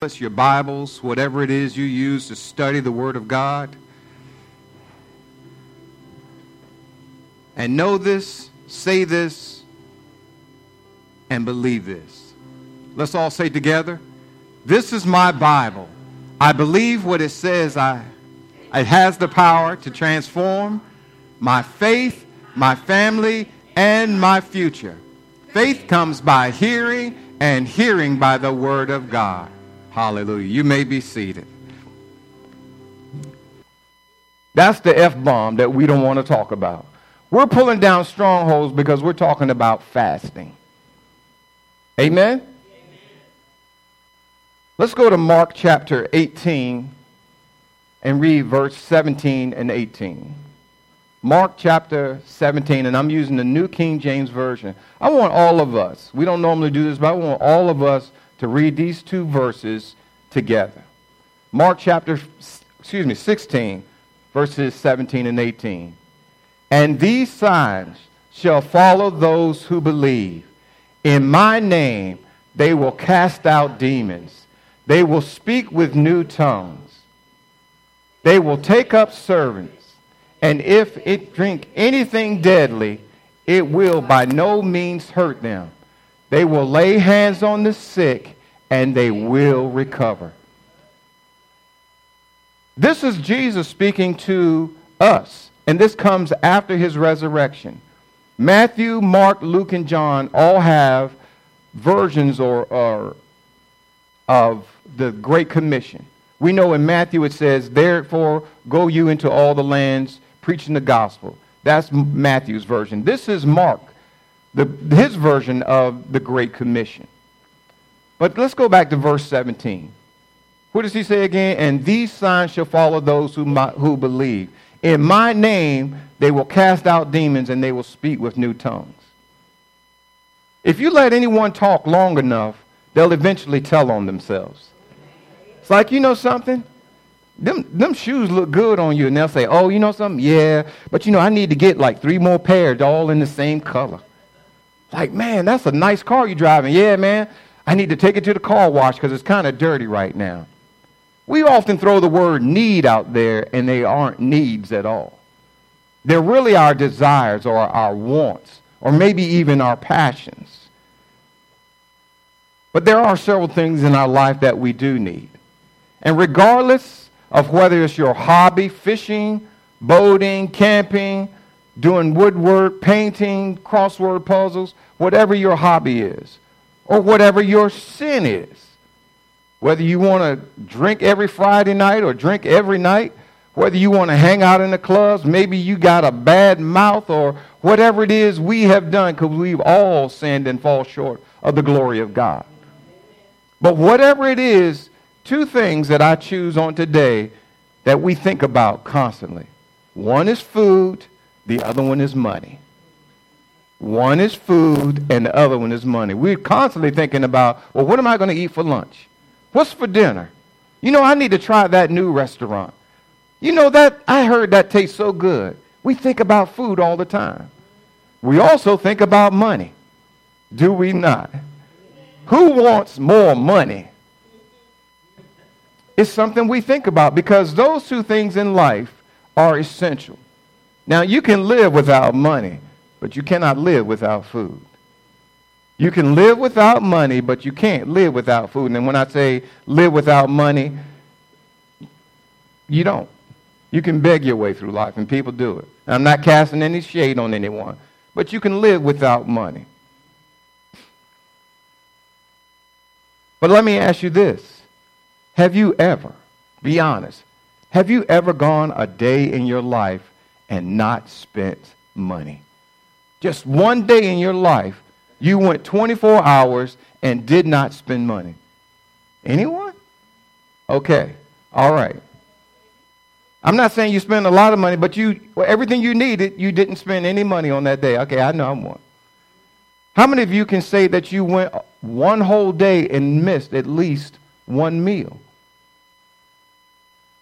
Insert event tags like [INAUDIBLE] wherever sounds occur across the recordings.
us your Bibles, whatever it is you use to study the Word of God. And know this, say this, and believe this. Let's all say together, This is my Bible. I believe what it says. I, it has the power to transform my faith, my family, and my future. Faith comes by hearing, and hearing by the Word of God. Hallelujah. You may be seated. That's the F bomb that we don't want to talk about. We're pulling down strongholds because we're talking about fasting. Amen? Amen? Let's go to Mark chapter 18 and read verse 17 and 18. Mark chapter 17, and I'm using the New King James Version. I want all of us, we don't normally do this, but I want all of us to read these two verses together. Mark chapter, excuse me, 16, verses 17 and 18. And these signs shall follow those who believe. In my name they will cast out demons. They will speak with new tongues. They will take up servants. And if it drink anything deadly, it will by no means hurt them. They will lay hands on the sick and they will recover. This is Jesus speaking to us, and this comes after his resurrection. Matthew, Mark, Luke, and John all have versions or, or of the Great Commission. We know in Matthew it says, Therefore, go you into all the lands preaching the gospel. That's Matthew's version. This is Mark, the, his version of the Great Commission. But let's go back to verse 17. What does he say again? And these signs shall follow those who, who believe. In my name, they will cast out demons and they will speak with new tongues. If you let anyone talk long enough, they'll eventually tell on themselves. It's like, you know something? Them, them shoes look good on you. And they'll say, oh, you know something? Yeah, but you know, I need to get like three more pairs, all in the same color. Like, man, that's a nice car you're driving. Yeah, man. I need to take it to the car wash because it's kind of dirty right now. We often throw the word need out there, and they aren't needs at all. They're really our desires or our wants, or maybe even our passions. But there are several things in our life that we do need. And regardless of whether it's your hobby, fishing, boating, camping, doing woodwork, painting, crossword puzzles, whatever your hobby is, or whatever your sin is. Whether you want to drink every Friday night or drink every night, whether you want to hang out in the clubs, maybe you got a bad mouth or whatever it is we have done because we've all sinned and fall short of the glory of God. But whatever it is, two things that I choose on today that we think about constantly. One is food, the other one is money. One is food, and the other one is money. We're constantly thinking about, well, what am I going to eat for lunch? What's for dinner? You know, I need to try that new restaurant. You know that I heard that tastes so good. We think about food all the time. We also think about money. Do we not? Who wants more money? It's something we think about because those two things in life are essential. Now, you can live without money, but you cannot live without food. You can live without money, but you can't live without food. And when I say live without money, you don't. You can beg your way through life, and people do it. I'm not casting any shade on anyone, but you can live without money. But let me ask you this Have you ever, be honest, have you ever gone a day in your life and not spent money? Just one day in your life, you went 24 hours and did not spend money. Anyone? Okay. All right. I'm not saying you spend a lot of money, but you well, everything you needed, you didn't spend any money on that day. Okay, I know I'm one. How many of you can say that you went one whole day and missed at least one meal?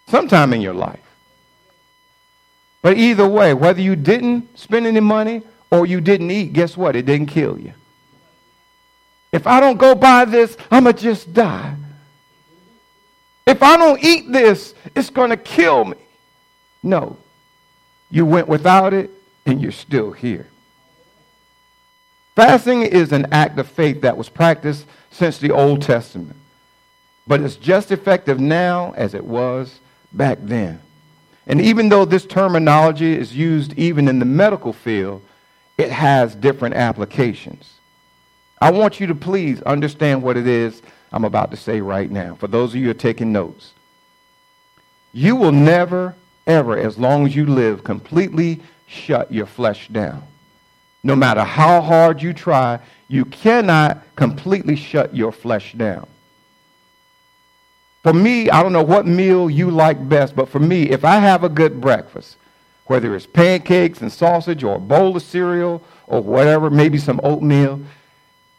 Sometime in your life. But either way, whether you didn't spend any money or you didn't eat, guess what? It didn't kill you. If I don't go buy this, I'm going to just die. If I don't eat this, it's going to kill me. No. You went without it, and you're still here. Fasting is an act of faith that was practiced since the Old Testament, but it's just effective now as it was back then. And even though this terminology is used even in the medical field, it has different applications. I want you to please understand what it is I'm about to say right now. For those of you who are taking notes, you will never, ever, as long as you live, completely shut your flesh down. No matter how hard you try, you cannot completely shut your flesh down. For me, I don't know what meal you like best, but for me, if I have a good breakfast, whether it's pancakes and sausage or a bowl of cereal or whatever, maybe some oatmeal,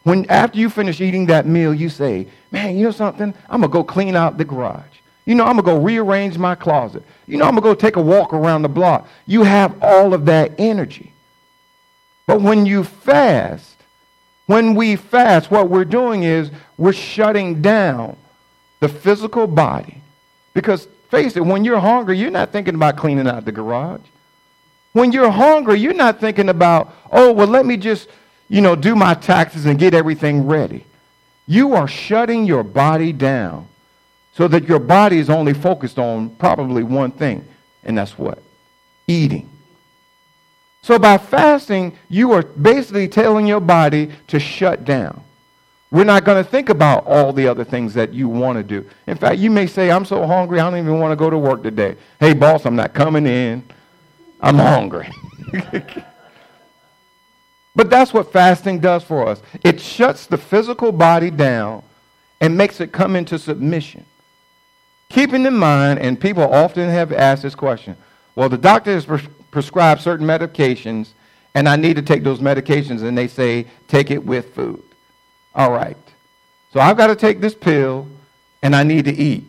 when after you finish eating that meal, you say, Man, you know something? I'm gonna go clean out the garage. You know, I'm gonna go rearrange my closet. You know, I'm gonna go take a walk around the block. You have all of that energy. But when you fast, when we fast, what we're doing is we're shutting down the physical body. Because face it, when you're hungry, you're not thinking about cleaning out the garage. When you're hungry, you're not thinking about, oh, well, let me just you know, do my taxes and get everything ready. You are shutting your body down so that your body is only focused on probably one thing, and that's what? Eating. So by fasting, you are basically telling your body to shut down. We're not going to think about all the other things that you want to do. In fact, you may say, I'm so hungry, I don't even want to go to work today. Hey, boss, I'm not coming in. I'm hungry. [LAUGHS] But that's what fasting does for us. It shuts the physical body down and makes it come into submission. Keeping in mind, and people often have asked this question well, the doctor has pres- prescribed certain medications, and I need to take those medications, and they say, take it with food. All right. So I've got to take this pill, and I need to eat.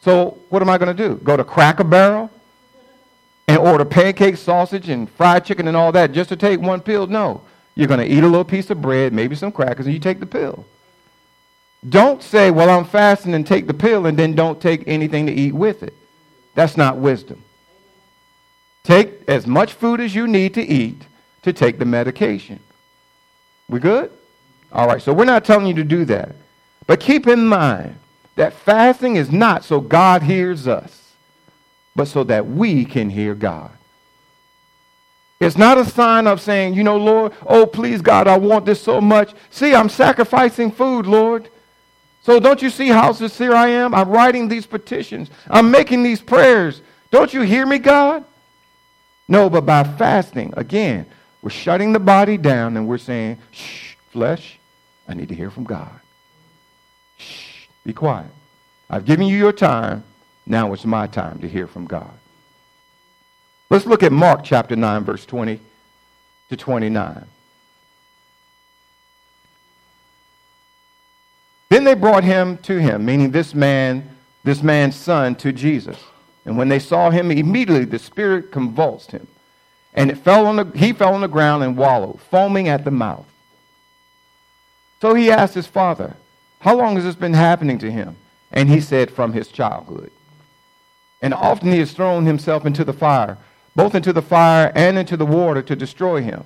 So what am I going to do? Go to Cracker Barrel and order pancakes, sausage, and fried chicken and all that just to take one pill. No. You're going to eat a little piece of bread, maybe some crackers, and you take the pill. Don't say, well, I'm fasting and take the pill and then don't take anything to eat with it. That's not wisdom. Take as much food as you need to eat to take the medication. We good? All right, so we're not telling you to do that. But keep in mind that fasting is not so God hears us but so that we can hear God. It's not a sign of saying, you know, Lord, oh, please, God, I want this so much. See, I'm sacrificing food, Lord. So don't you see how sincere I am? I'm writing these petitions, I'm making these prayers. Don't you hear me, God? No, but by fasting, again, we're shutting the body down and we're saying, shh, flesh, I need to hear from God. Shh, be quiet. I've given you your time. Now it's my time to hear from God. Let's look at Mark chapter 9, verse 20 to 29. Then they brought him to him, meaning this man, this man's son, to Jesus. And when they saw him, immediately the spirit convulsed him. And it fell on the, he fell on the ground and wallowed, foaming at the mouth. So he asked his father, How long has this been happening to him? And he said, From his childhood. And often he has thrown himself into the fire, both into the fire and into the water to destroy him.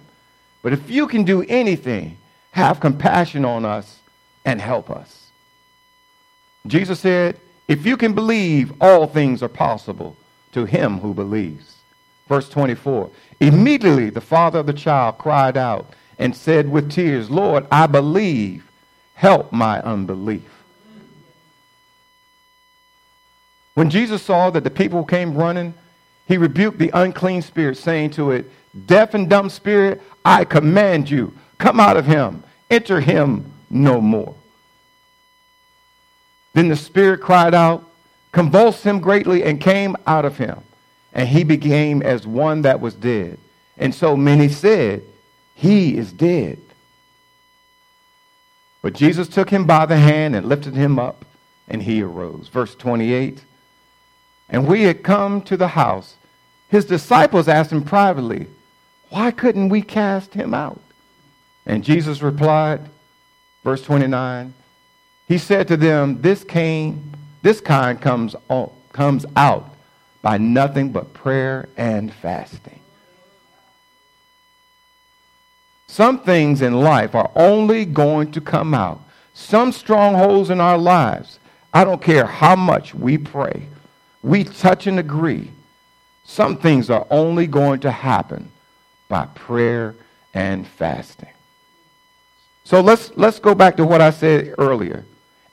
But if you can do anything, have compassion on us and help us. Jesus said, If you can believe, all things are possible to him who believes. Verse 24 Immediately the father of the child cried out and said with tears, Lord, I believe, help my unbelief. When Jesus saw that the people came running, he rebuked the unclean spirit, saying to it, Deaf and dumb spirit, I command you, come out of him, enter him no more. Then the spirit cried out, convulsed him greatly, and came out of him. And he became as one that was dead. And so many said, He is dead. But Jesus took him by the hand and lifted him up, and he arose. Verse 28 and we had come to the house, his disciples asked him privately, Why couldn't we cast him out? And Jesus replied, verse 29, He said to them, This came this kind comes, comes out by nothing but prayer and fasting. Some things in life are only going to come out. Some strongholds in our lives, I don't care how much we pray, we touch and agree. Some things are only going to happen by prayer and fasting. So let's, let's go back to what I said earlier.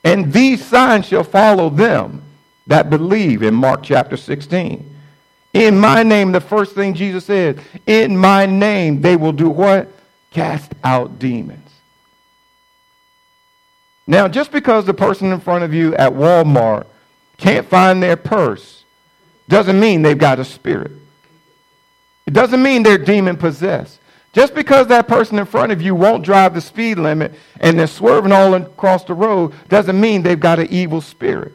And these signs shall follow them that believe in Mark chapter 16. In my name, the first thing Jesus said, in my name they will do what? Cast out demons. Now, just because the person in front of you at Walmart can't find their purse doesn't mean they've got a spirit. It doesn't mean they're demon possessed. Just because that person in front of you won't drive the speed limit and they're swerving all across the road doesn't mean they've got an evil spirit.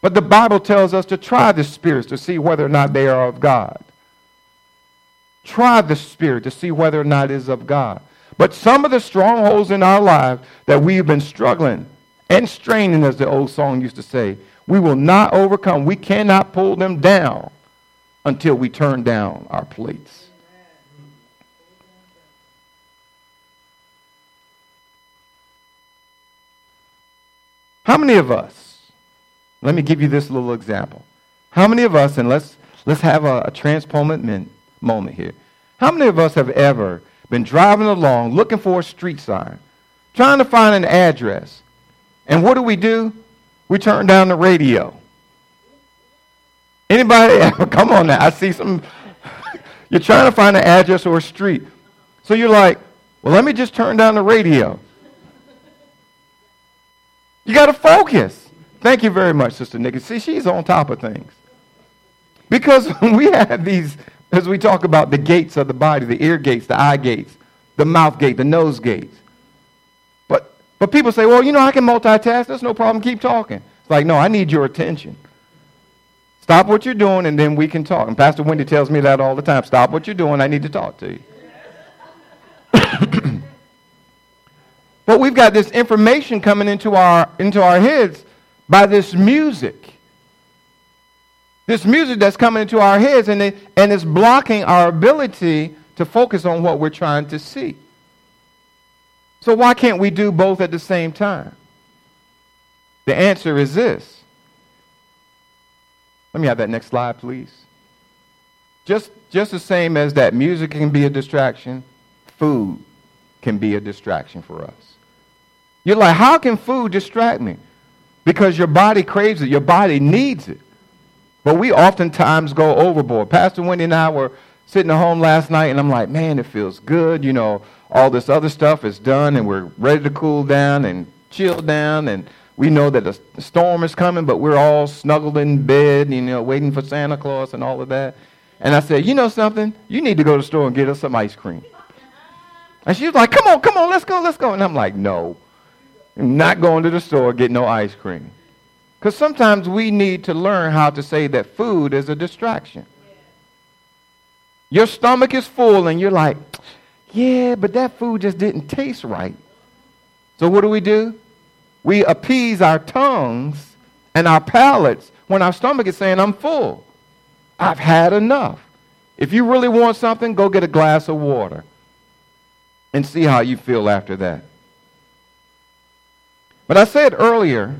But the Bible tells us to try the spirits to see whether or not they are of God. Try the spirit to see whether or not it is of God. But some of the strongholds in our lives that we've been struggling and straining, as the old song used to say, we will not overcome. We cannot pull them down until we turn down our plates. How many of us, let me give you this little example. How many of us, and let's, let's have a, a transformation moment here. How many of us have ever been driving along looking for a street sign, trying to find an address, and what do we do? We turn down the radio. Anybody? [LAUGHS] Come on now. I see some. [LAUGHS] You're trying to find an address or a street. So you're like, well, let me just turn down the radio. You got to focus. Thank you very much, Sister Nikki. See, she's on top of things. Because [LAUGHS] we have these, as we talk about the gates of the body, the ear gates, the eye gates, the mouth gate, the nose gates. But, but people say, well, you know, I can multitask. There's no problem. Keep talking. It's like, no, I need your attention. Stop what you're doing and then we can talk. And Pastor Wendy tells me that all the time. Stop what you're doing. I need to talk to you. [COUGHS] But we've got this information coming into our, into our heads by this music. This music that's coming into our heads, and, it, and it's blocking our ability to focus on what we're trying to see. So, why can't we do both at the same time? The answer is this. Let me have that next slide, please. Just, just the same as that music can be a distraction, food can be a distraction for us. You're like, how can food distract me? Because your body craves it, your body needs it. But we oftentimes go overboard. Pastor Wendy and I were sitting at home last night, and I'm like, man, it feels good. You know, all this other stuff is done, and we're ready to cool down and chill down, and we know that the storm is coming, but we're all snuggled in bed, you know, waiting for Santa Claus and all of that. And I said, you know something? You need to go to the store and get us some ice cream. And she was like, come on, come on, let's go, let's go. And I'm like, no. I'm not going to the store, get no ice cream. Because sometimes we need to learn how to say that food is a distraction. Your stomach is full and you're like, yeah, but that food just didn't taste right. So what do we do? We appease our tongues and our palates when our stomach is saying, I'm full. I've had enough. If you really want something, go get a glass of water and see how you feel after that. But I said earlier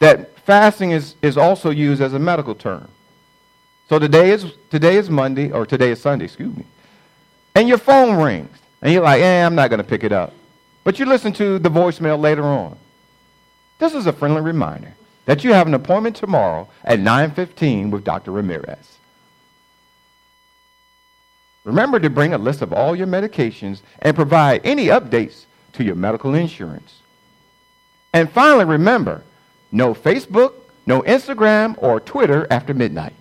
that fasting is, is also used as a medical term. So today is, today is Monday, or today is Sunday, excuse me. And your phone rings. And you're like, eh, I'm not going to pick it up. But you listen to the voicemail later on. This is a friendly reminder that you have an appointment tomorrow at 9.15 with Dr. Ramirez. Remember to bring a list of all your medications and provide any updates to your medical insurance. And finally, remember no Facebook, no Instagram, or Twitter after midnight.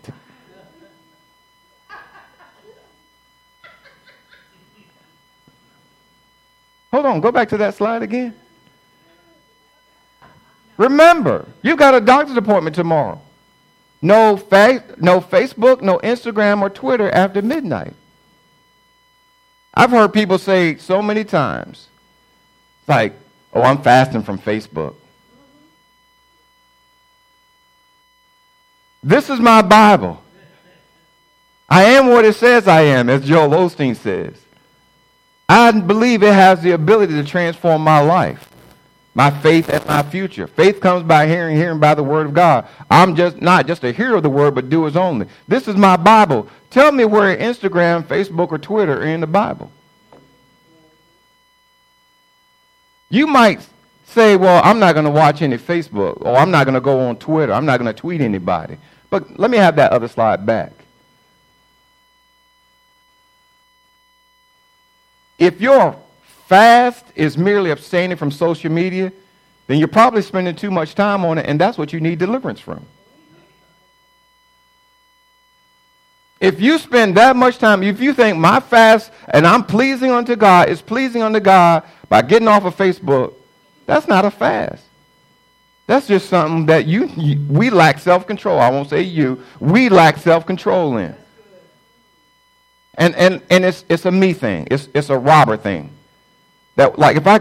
Hold on, go back to that slide again. Remember, you've got a doctor's appointment tomorrow. No, fa- no Facebook, no Instagram or Twitter after midnight. I've heard people say so many times, like, Oh, I'm fasting from Facebook. This is my Bible. I am what it says I am, as Joel Osteen says. I believe it has the ability to transform my life, my faith, and my future. Faith comes by hearing, hearing by the word of God. I'm just not just a hearer of the word, but doers only. This is my Bible. Tell me where Instagram, Facebook, or Twitter are in the Bible. You might say, well, I'm not going to watch any Facebook, or I'm not going to go on Twitter, I'm not going to tweet anybody. But let me have that other slide back. If your fast is merely abstaining from social media, then you're probably spending too much time on it, and that's what you need deliverance from. If you spend that much time, if you think my fast and I'm pleasing unto God is pleasing unto God by getting off of Facebook, that's not a fast. That's just something that you, you we lack self-control. I won't say you. We lack self-control in. And and and it's it's a me thing. It's it's a robber thing. That like if I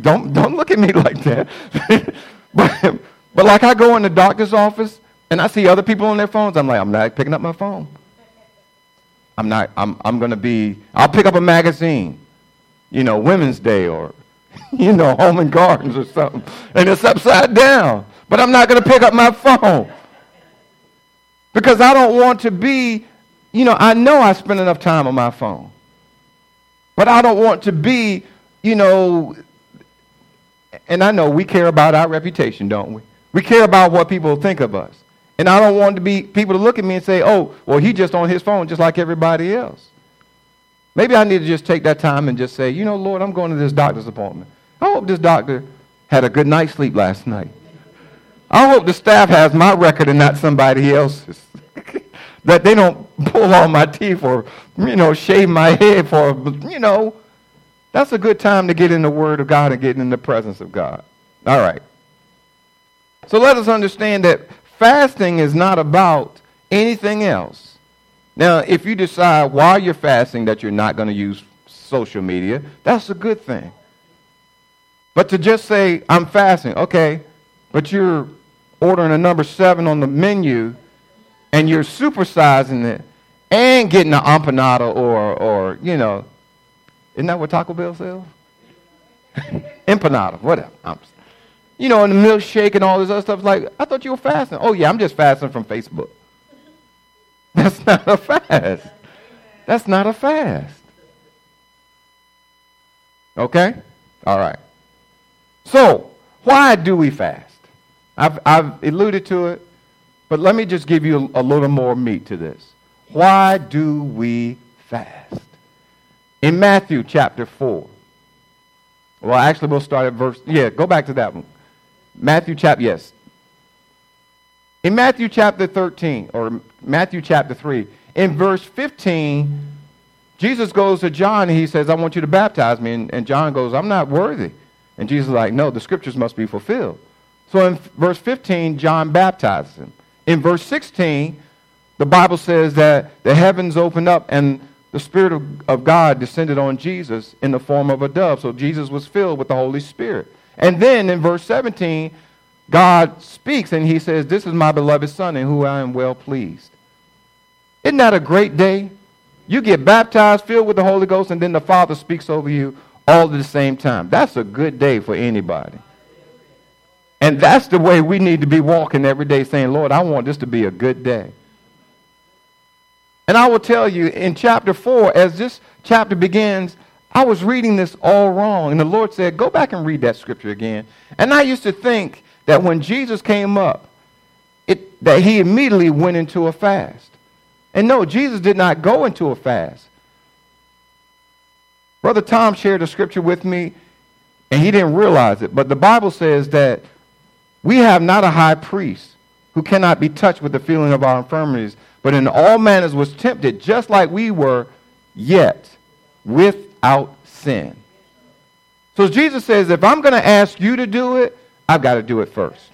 don't don't look at me [LAUGHS] like that. [LAUGHS] but but like I go in the doctor's office and I see other people on their phones, I'm like, I'm not picking up my phone. I'm not I'm I'm gonna be I'll pick up a magazine, you know, Women's Day or [LAUGHS] you know, Home and Gardens or something, and it's upside down. But I'm not going to pick up my phone because I don't want to be, you know, I know I spend enough time on my phone, but I don't want to be, you know, and I know we care about our reputation, don't we? We care about what people think of us. And I don't want to be people to look at me and say, oh, well, he just on his phone just like everybody else. Maybe I need to just take that time and just say, you know, Lord, I'm going to this doctor's appointment. I hope this doctor had a good night's sleep last night. I hope the staff has my record and not somebody else's. [LAUGHS] that they don't pull all my teeth or, you know, shave my head for, you know. That's a good time to get in the Word of God and get in the presence of God. All right. So let us understand that fasting is not about anything else now, if you decide while you're fasting that you're not going to use social media, that's a good thing. But to just say, I'm fasting, okay, but you're ordering a number seven on the menu and you're supersizing it and getting an empanada or, or you know, isn't that what Taco Bell sells? [LAUGHS] empanada, whatever. I'm, you know, and the milkshake and all this other stuff. Like, I thought you were fasting. Oh, yeah, I'm just fasting from Facebook. That's not a fast. That's not a fast. Okay? All right. So, why do we fast? I've, I've alluded to it, but let me just give you a, a little more meat to this. Why do we fast? In Matthew chapter 4. Well, actually, we'll start at verse. Yeah, go back to that one. Matthew chapter, yes. In Matthew chapter 13, or Matthew chapter 3, in verse 15, Jesus goes to John and he says, I want you to baptize me. And, and John goes, I'm not worthy. And Jesus is like, No, the scriptures must be fulfilled. So in verse 15, John baptizes him. In verse 16, the Bible says that the heavens opened up and the Spirit of, of God descended on Jesus in the form of a dove. So Jesus was filled with the Holy Spirit. And then in verse 17, God speaks and he says, This is my beloved Son in whom I am well pleased. Isn't that a great day? You get baptized, filled with the Holy Ghost, and then the Father speaks over you all at the same time. That's a good day for anybody. And that's the way we need to be walking every day, saying, Lord, I want this to be a good day. And I will tell you, in chapter 4, as this chapter begins, I was reading this all wrong. And the Lord said, Go back and read that scripture again. And I used to think that when Jesus came up, it, that he immediately went into a fast. And no, Jesus did not go into a fast. Brother Tom shared a scripture with me, and he didn't realize it, but the Bible says that we have not a high priest who cannot be touched with the feeling of our infirmities, but in all manners was tempted, just like we were, yet without sin. So Jesus says, if I'm going to ask you to do it, I've got to do it first.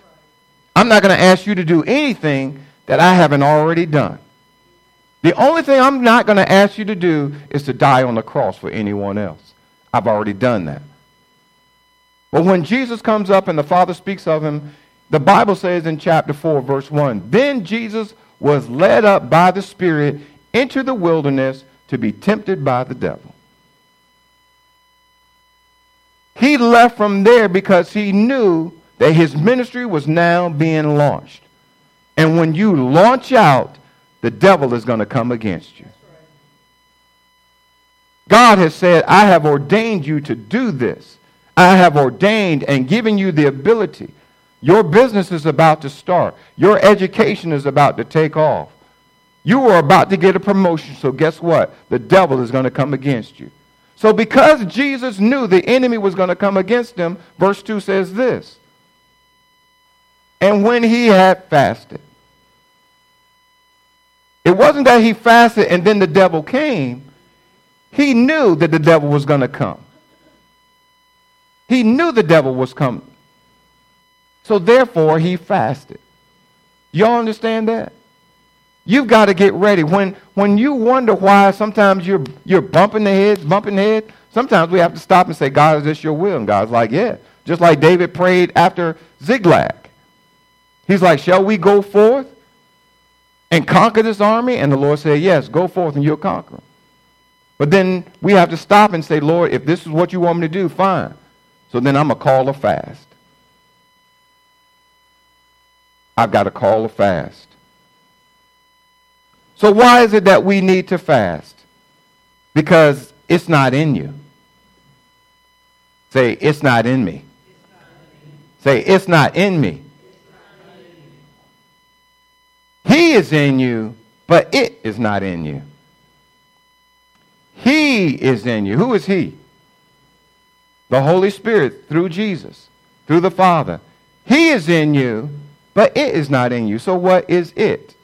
I'm not going to ask you to do anything that I haven't already done. The only thing I'm not going to ask you to do is to die on the cross for anyone else. I've already done that. But when Jesus comes up and the Father speaks of him, the Bible says in chapter 4, verse 1 Then Jesus was led up by the Spirit into the wilderness to be tempted by the devil. He left from there because he knew that his ministry was now being launched. And when you launch out, the devil is going to come against you. God has said, I have ordained you to do this. I have ordained and given you the ability. Your business is about to start. Your education is about to take off. You are about to get a promotion, so guess what? The devil is going to come against you. So, because Jesus knew the enemy was going to come against him, verse 2 says this And when he had fasted, it wasn't that he fasted and then the devil came. He knew that the devil was going to come. He knew the devil was coming. So therefore, he fasted. Y'all understand that? You've got to get ready. When, when you wonder why sometimes you're, you're bumping the head, bumping the head, sometimes we have to stop and say, God, is this your will? And God's like, yeah. Just like David prayed after Ziklag. He's like, shall we go forth and conquer this army? And the Lord said, yes, go forth and you'll conquer. But then we have to stop and say, Lord, if this is what you want me to do, fine. So then I'm going to call a fast. I've got to call a fast. So why is it that we need to fast? Because it's not in you. Say, it's not in me. Say, it's not in me. He is in you, but it is not in you. He is in you. Who is He? The Holy Spirit through Jesus, through the Father. He is in you, but it is not in you. So what is it?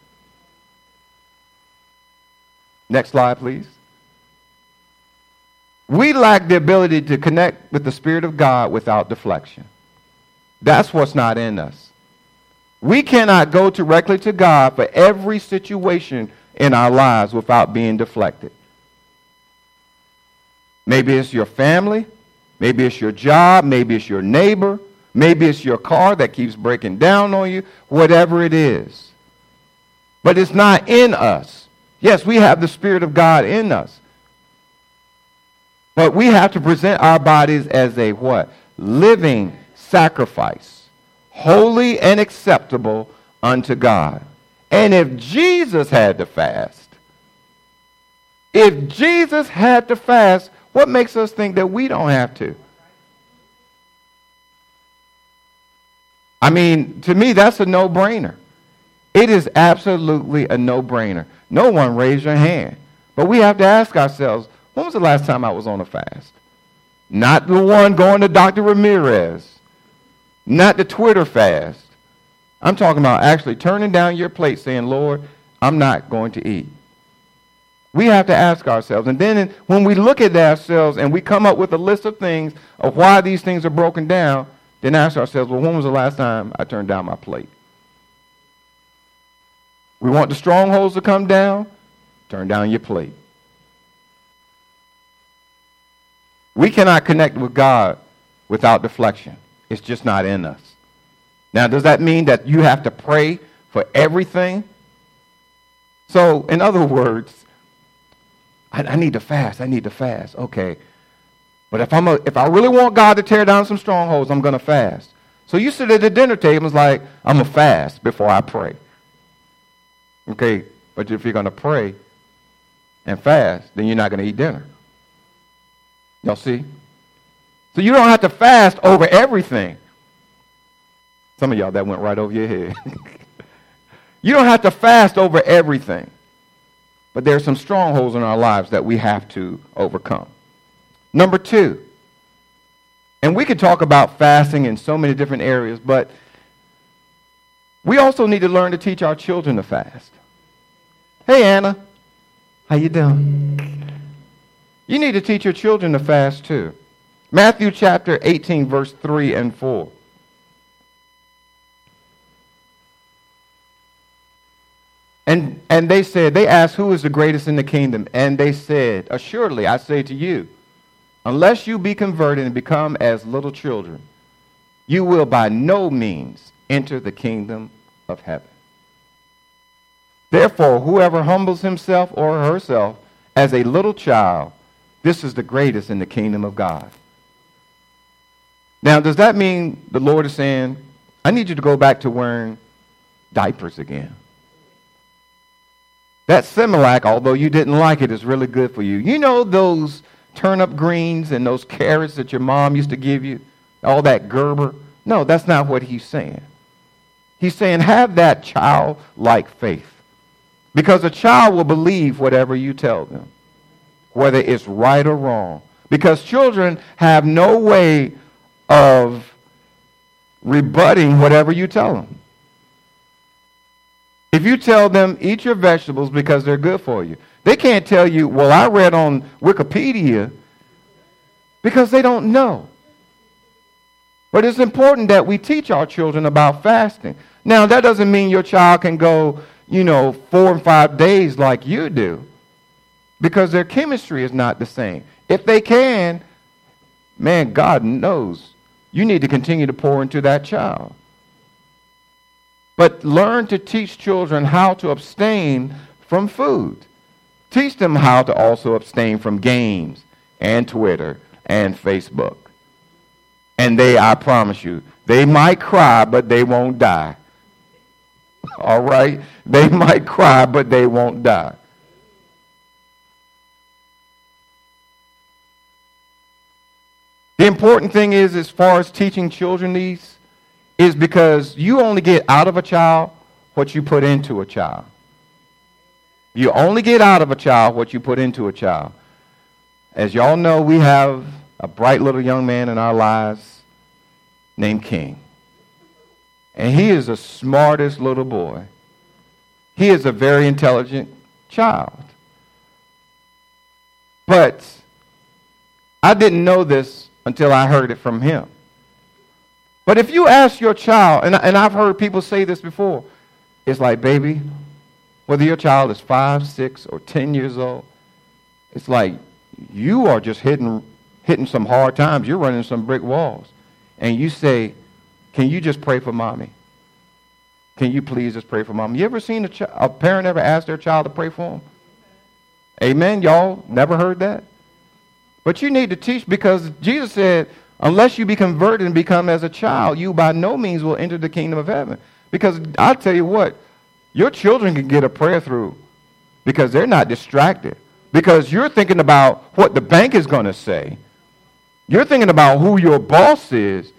Next slide, please. We lack the ability to connect with the Spirit of God without deflection. That's what's not in us. We cannot go directly to God for every situation in our lives without being deflected. Maybe it's your family. Maybe it's your job. Maybe it's your neighbor. Maybe it's your car that keeps breaking down on you. Whatever it is. But it's not in us. Yes, we have the Spirit of God in us. But we have to present our bodies as a what? Living sacrifice. Holy and acceptable unto God. And if Jesus had to fast, if Jesus had to fast, what makes us think that we don't have to? I mean, to me, that's a no brainer. It is absolutely a no brainer. No one raised your hand. But we have to ask ourselves when was the last time I was on a fast? Not the one going to Dr. Ramirez, not the Twitter fast. I'm talking about actually turning down your plate saying, Lord, I'm not going to eat. We have to ask ourselves. And then when we look at ourselves and we come up with a list of things of why these things are broken down, then ask ourselves, well, when was the last time I turned down my plate? We want the strongholds to come down, turn down your plate. We cannot connect with God without deflection. It's just not in us. Now, does that mean that you have to pray for everything? So, in other words, I, I need to fast. I need to fast. Okay. But if, I'm a, if I really want God to tear down some strongholds, I'm going to fast. So you sit at the dinner table and it's like, I'm going to fast before I pray. Okay, but if you're going to pray and fast, then you're not going to eat dinner. Y'all see? So you don't have to fast over everything. Some of y'all, that went right over your head. [LAUGHS] you don't have to fast over everything. But there are some strongholds in our lives that we have to overcome. Number two, and we could talk about fasting in so many different areas, but we also need to learn to teach our children to fast. Hey Anna, how you doing? You need to teach your children to fast too. Matthew chapter 18 verse 3 and 4. And, and they said, they asked, who is the greatest in the kingdom? And they said, assuredly, I say to you, unless you be converted and become as little children, you will by no means enter the kingdom of heaven. Therefore, whoever humbles himself or herself as a little child, this is the greatest in the kingdom of God. Now, does that mean the Lord is saying, I need you to go back to wearing diapers again? That Similac, although you didn't like it, is really good for you. You know those turnip greens and those carrots that your mom used to give you? All that Gerber? No, that's not what he's saying. He's saying, have that childlike faith. Because a child will believe whatever you tell them, whether it's right or wrong. Because children have no way of rebutting whatever you tell them. If you tell them, eat your vegetables because they're good for you, they can't tell you, well, I read on Wikipedia because they don't know. But it's important that we teach our children about fasting. Now, that doesn't mean your child can go, you know, four and five days like you do because their chemistry is not the same. If they can, man, God knows you need to continue to pour into that child. But learn to teach children how to abstain from food. Teach them how to also abstain from games and Twitter and Facebook. And they, I promise you, they might cry, but they won't die. [LAUGHS] All right? They might cry, but they won't die. The important thing is, as far as teaching children these, is because you only get out of a child what you put into a child. You only get out of a child what you put into a child. As y'all know, we have a bright little young man in our lives named King. And he is the smartest little boy. He is a very intelligent child. But I didn't know this until I heard it from him. But if you ask your child, and, and I've heard people say this before, it's like, baby, whether your child is five, six, or 10 years old, it's like you are just hitting, hitting some hard times. You're running some brick walls. And you say, can you just pray for mommy? Can you please just pray for mommy? You ever seen a, ch- a parent ever ask their child to pray for them? Amen. Y'all never heard that? But you need to teach because Jesus said, unless you be converted and become as a child, you by no means will enter the kingdom of heaven. Because I'll tell you what, your children can get a prayer through because they're not distracted. Because you're thinking about what the bank is going to say. You're thinking about who your boss is.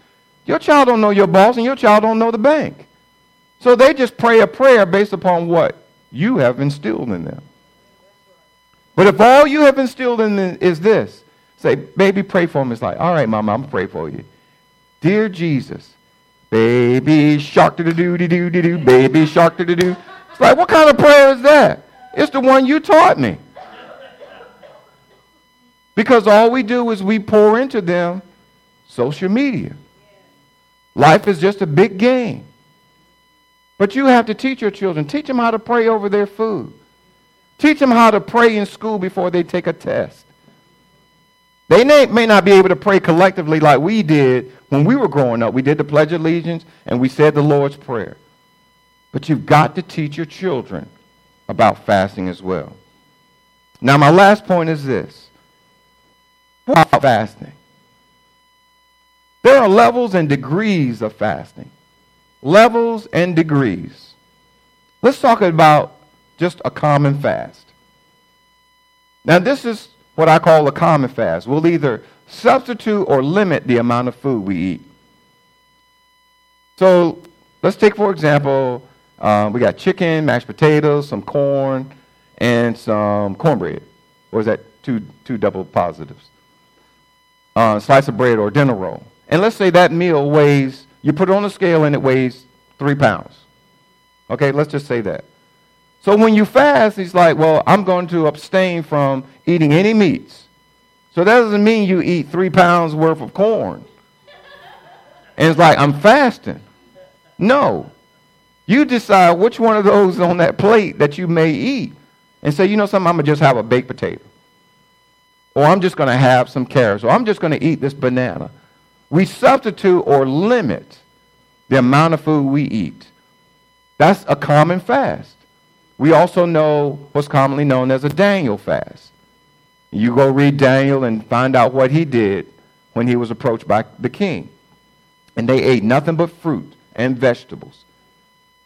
Your child don't know your boss and your child don't know the bank. So they just pray a prayer based upon what you have instilled in them. But if all you have instilled in them is this, Say, baby, pray for me. It's like, all right, mama, I'm going to pray for you. Dear Jesus, baby shark to the doo doo doo doo baby shark to the doo. It's like, what kind of prayer is that? It's the one you taught me. Because all we do is we pour into them social media. Life is just a big game. But you have to teach your children. Teach them how to pray over their food. Teach them how to pray in school before they take a test. They may not be able to pray collectively like we did when we were growing up. We did the Pledge of Allegiance and we said the Lord's Prayer. But you've got to teach your children about fasting as well. Now, my last point is this about fasting. There are levels and degrees of fasting. Levels and degrees. Let's talk about just a common fast. Now, this is what I call a common fast. We'll either substitute or limit the amount of food we eat. So let's take, for example, uh, we got chicken, mashed potatoes, some corn, and some cornbread. Or is that two, two double positives? Uh, slice of bread or dinner roll. And let's say that meal weighs, you put it on a scale and it weighs three pounds. Okay, let's just say that. So when you fast, he's like, well, I'm going to abstain from eating any meats. So that doesn't mean you eat three pounds worth of corn. And it's like, I'm fasting. No. You decide which one of those on that plate that you may eat. And say, you know something, I'm going to just have a baked potato. Or I'm just going to have some carrots. Or I'm just going to eat this banana. We substitute or limit the amount of food we eat. That's a common fast. We also know what's commonly known as a Daniel fast. You go read Daniel and find out what he did when he was approached by the king. And they ate nothing but fruit and vegetables.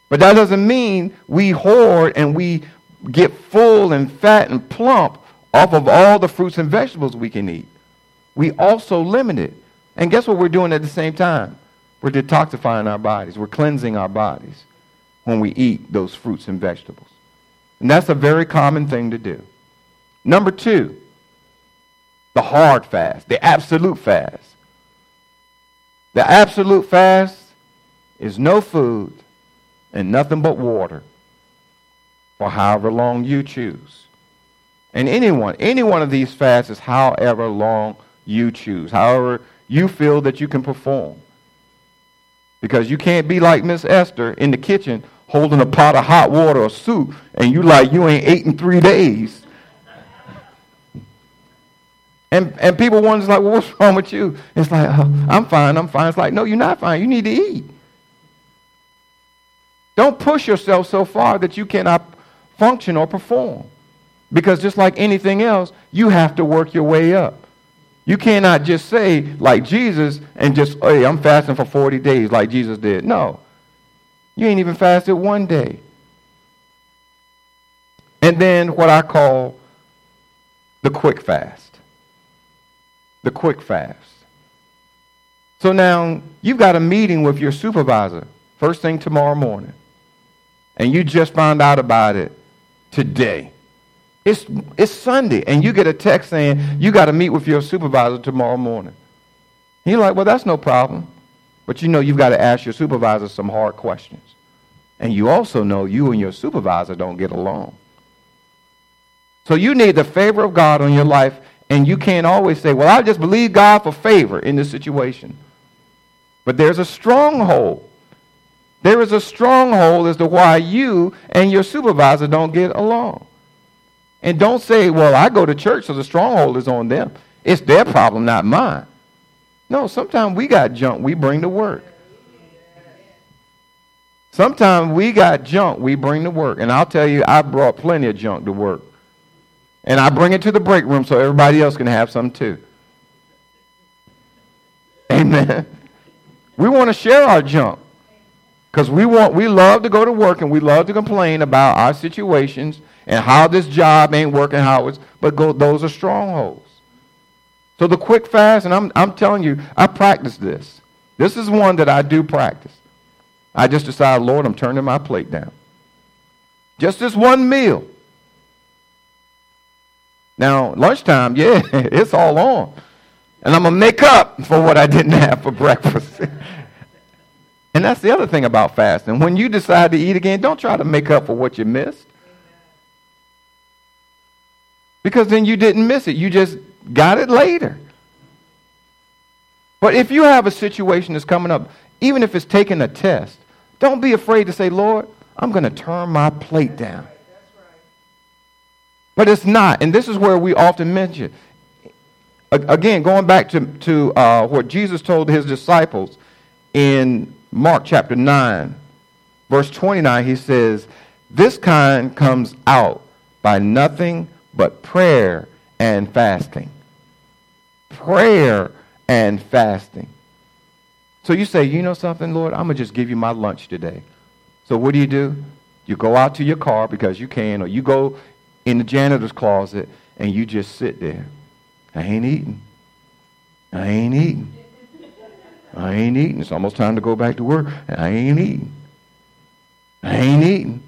But that doesn't mean we hoard and we get full and fat and plump off of all the fruits and vegetables we can eat. We also limit it. And guess what we're doing at the same time? We're detoxifying our bodies. We're cleansing our bodies when we eat those fruits and vegetables. And that's a very common thing to do. Number two, the hard fast, the absolute fast. The absolute fast is no food and nothing but water for however long you choose. And anyone, any one of these fasts is however long you choose, however you feel that you can perform. Because you can't be like Miss Esther in the kitchen holding a pot of hot water or soup and you like you ain't ate in three days. And, and people wonder, like, well, what's [LAUGHS] wrong with you? It's like, oh, I'm fine, I'm fine. It's like, no, you're not fine. You need to eat. Don't push yourself so far that you cannot function or perform. Because just like anything else, you have to work your way up. You cannot just say, like Jesus, and just, hey, I'm fasting for 40 days like Jesus did. No. You ain't even fasted one day. And then what I call the quick fast. The quick fast. So now you've got a meeting with your supervisor first thing tomorrow morning. And you just found out about it today. It's, it's Sunday, and you get a text saying you got to meet with your supervisor tomorrow morning. You're like, well, that's no problem. But you know you've got to ask your supervisor some hard questions. And you also know you and your supervisor don't get along. So you need the favor of God on your life, and you can't always say, well, I just believe God for favor in this situation. But there's a stronghold. There is a stronghold as to why you and your supervisor don't get along. And don't say, well, I go to church, so the stronghold is on them. It's their problem, not mine. No, sometimes we got junk we bring to work. Sometimes we got junk we bring to work. And I'll tell you, I brought plenty of junk to work. And I bring it to the break room so everybody else can have some too. Amen. [LAUGHS] We want to share our junk. Because we want we love to go to work and we love to complain about our situations and how this job ain't working, how it's, but go, those are strongholds. So the quick fast, and I'm, I'm telling you, I practice this. This is one that I do practice. I just decide, Lord, I'm turning my plate down. Just this one meal. Now, lunchtime, [LAUGHS] yeah, it's all on. And I'm going to make up for what I didn't have for breakfast. [LAUGHS] and that's the other thing about fasting. When you decide to eat again, don't try to make up for what you missed. Because then you didn't miss it. You just got it later. But if you have a situation that's coming up, even if it's taking a test, don't be afraid to say, Lord, I'm going to turn my plate down. But it's not. And this is where we often mention. Again, going back to, to uh, what Jesus told his disciples in Mark chapter 9, verse 29, he says, This kind comes out by nothing but prayer and fasting. Prayer and fasting. So you say, you know something, Lord, I'm going to just give you my lunch today. So what do you do? You go out to your car because you can, or you go in the janitor's closet and you just sit there. I ain't eating. I ain't eating. I ain't eating. It's almost time to go back to work. I ain't eating. I ain't eating.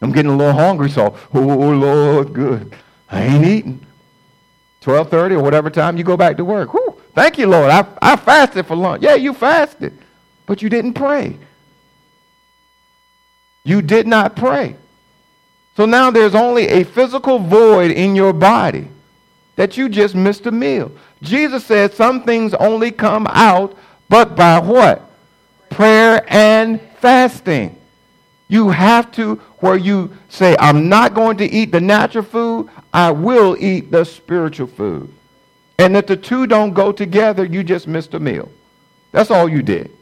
I'm getting a little hungry, so, oh, Lord, good. I ain't eating. 12.30 or whatever time you go back to work. Whew, thank you, Lord. I, I fasted for lunch. Yeah, you fasted, but you didn't pray. You did not pray. So now there's only a physical void in your body that you just missed a meal. Jesus said some things only come out, but by what? Prayer and fasting. You have to, where you say, I'm not going to eat the natural food, I will eat the spiritual food. And if the two don't go together, you just missed a meal. That's all you did.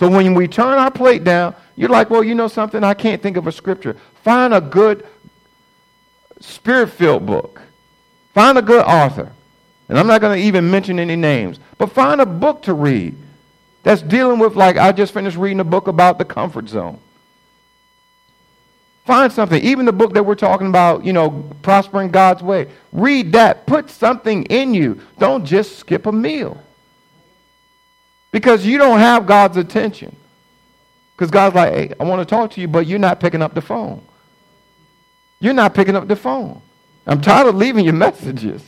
So when we turn our plate down, you're like, well, you know something? I can't think of a scripture. Find a good spirit filled book. Find a good author. And I'm not going to even mention any names, but find a book to read that's dealing with, like, I just finished reading a book about the comfort zone. Find something, even the book that we're talking about, you know, prospering God's way. Read that. Put something in you. Don't just skip a meal. Because you don't have God's attention. Because God's like, hey, I want to talk to you, but you're not picking up the phone. You're not picking up the phone. I'm tired of leaving your [LAUGHS] messages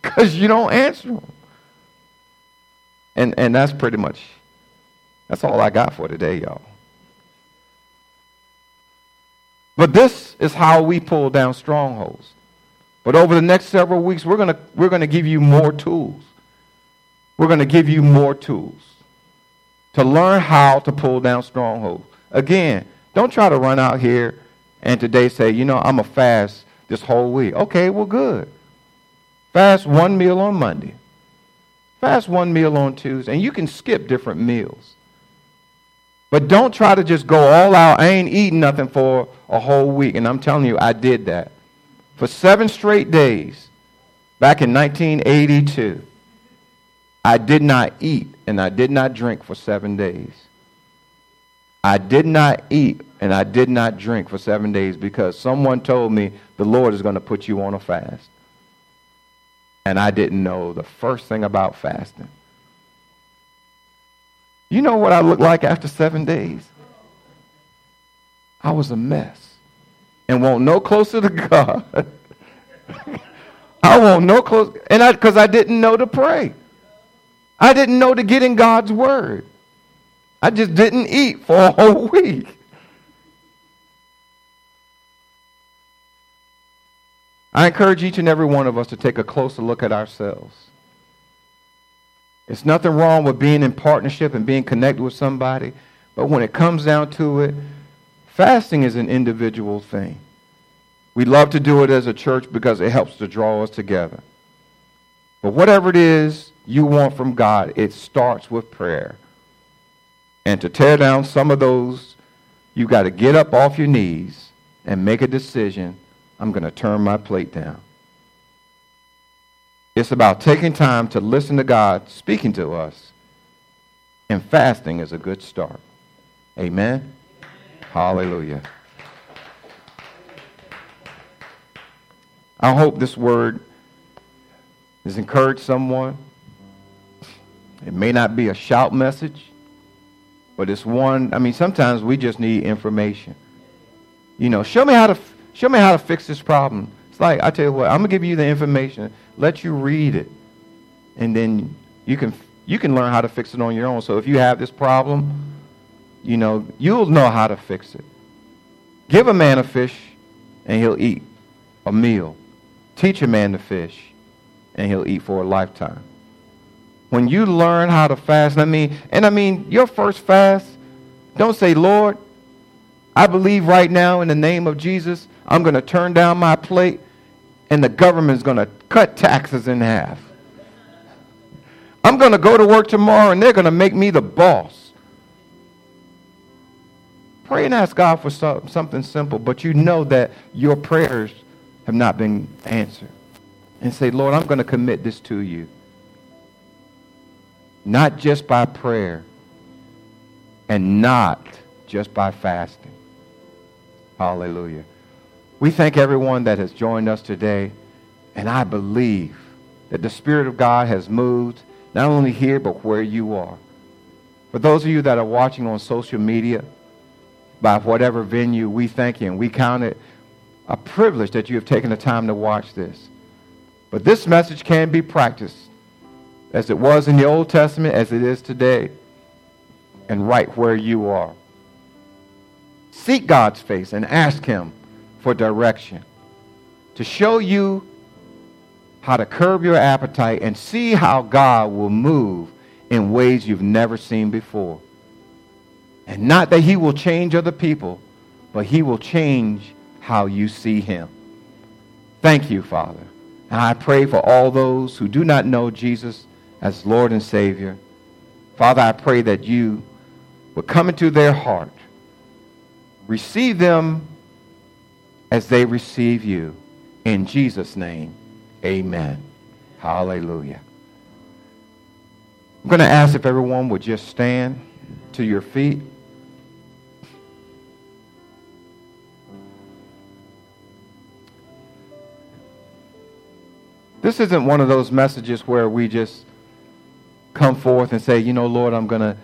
because you don't answer them. And, and that's pretty much, that's all I got for today, y'all. But this is how we pull down strongholds. But over the next several weeks, we're going we're going to give you more tools. We're going to give you more tools to learn how to pull down strongholds. Again, don't try to run out here and today say, you know, I'm a fast this whole week. Okay, well, good. Fast one meal on Monday. Fast one meal on Tuesday. And you can skip different meals. But don't try to just go all out. I ain't eating nothing for a whole week. And I'm telling you, I did that. For seven straight days, back in 1982, I did not eat and I did not drink for seven days. I did not eat and I did not drink for seven days because someone told me the Lord is going to put you on a fast. And I didn't know the first thing about fasting. You know what I looked like after seven days? I was a mess and won't no closer to God. [LAUGHS] I won't no close, and I because I didn't know to pray. I didn't know to get in God's word. I just didn't eat for a whole [LAUGHS] week. I encourage each and every one of us to take a closer look at ourselves. It's nothing wrong with being in partnership and being connected with somebody, but when it comes down to it, fasting is an individual thing. We love to do it as a church because it helps to draw us together. But whatever it is you want from God, it starts with prayer. And to tear down some of those, you've got to get up off your knees and make a decision. I'm going to turn my plate down. It's about taking time to listen to God speaking to us. And fasting is a good start. Amen. Hallelujah. I hope this word has encouraged someone. It may not be a shout message, but it's one. I mean, sometimes we just need information. You know, show me how to show me how to fix this problem. Like I tell you what, I'm gonna give you the information let you read it, and then you can you can learn how to fix it on your own. So if you have this problem, you know you'll know how to fix it. Give a man a fish, and he'll eat a meal. Teach a man to fish, and he'll eat for a lifetime. When you learn how to fast, I mean, and I mean your first fast, don't say, Lord, I believe right now in the name of Jesus, I'm going to turn down my plate and the government's going to cut taxes in half. I'm going to go to work tomorrow and they're going to make me the boss. Pray and ask God for something simple, but you know that your prayers have not been answered. And say, Lord, I'm going to commit this to you. Not just by prayer and not just by fasting. Hallelujah. We thank everyone that has joined us today, and I believe that the Spirit of God has moved not only here, but where you are. For those of you that are watching on social media, by whatever venue, we thank you, and we count it a privilege that you have taken the time to watch this. But this message can be practiced as it was in the Old Testament, as it is today, and right where you are. Seek God's face and ask Him for direction, to show you how to curb your appetite and see how God will move in ways you've never seen before. And not that he will change other people, but he will change how you see him. Thank you, Father. And I pray for all those who do not know Jesus as Lord and Savior. Father, I pray that you would come into their heart, receive them as they receive you. In Jesus' name, amen. Hallelujah. I'm going to ask if everyone would just stand to your feet. This isn't one of those messages where we just come forth and say, you know, Lord, I'm going to,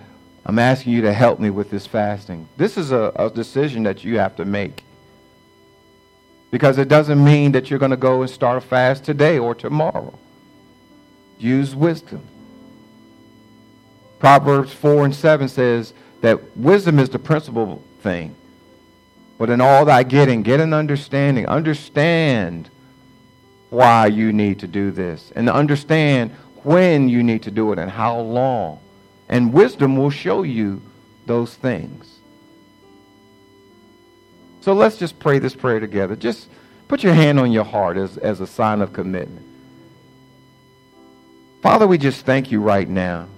I'm asking you to help me with this fasting. This is a, a decision that you have to make. Because it doesn't mean that you're going to go and start a fast today or tomorrow. Use wisdom. Proverbs 4 and 7 says that wisdom is the principal thing. But in all thy getting, get an understanding. Understand why you need to do this. And understand when you need to do it and how long. And wisdom will show you those things. So let's just pray this prayer together. Just put your hand on your heart as, as a sign of commitment. Father, we just thank you right now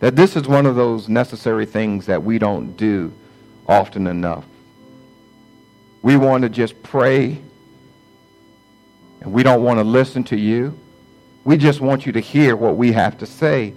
that this is one of those necessary things that we don't do often enough. We want to just pray and we don't want to listen to you. We just want you to hear what we have to say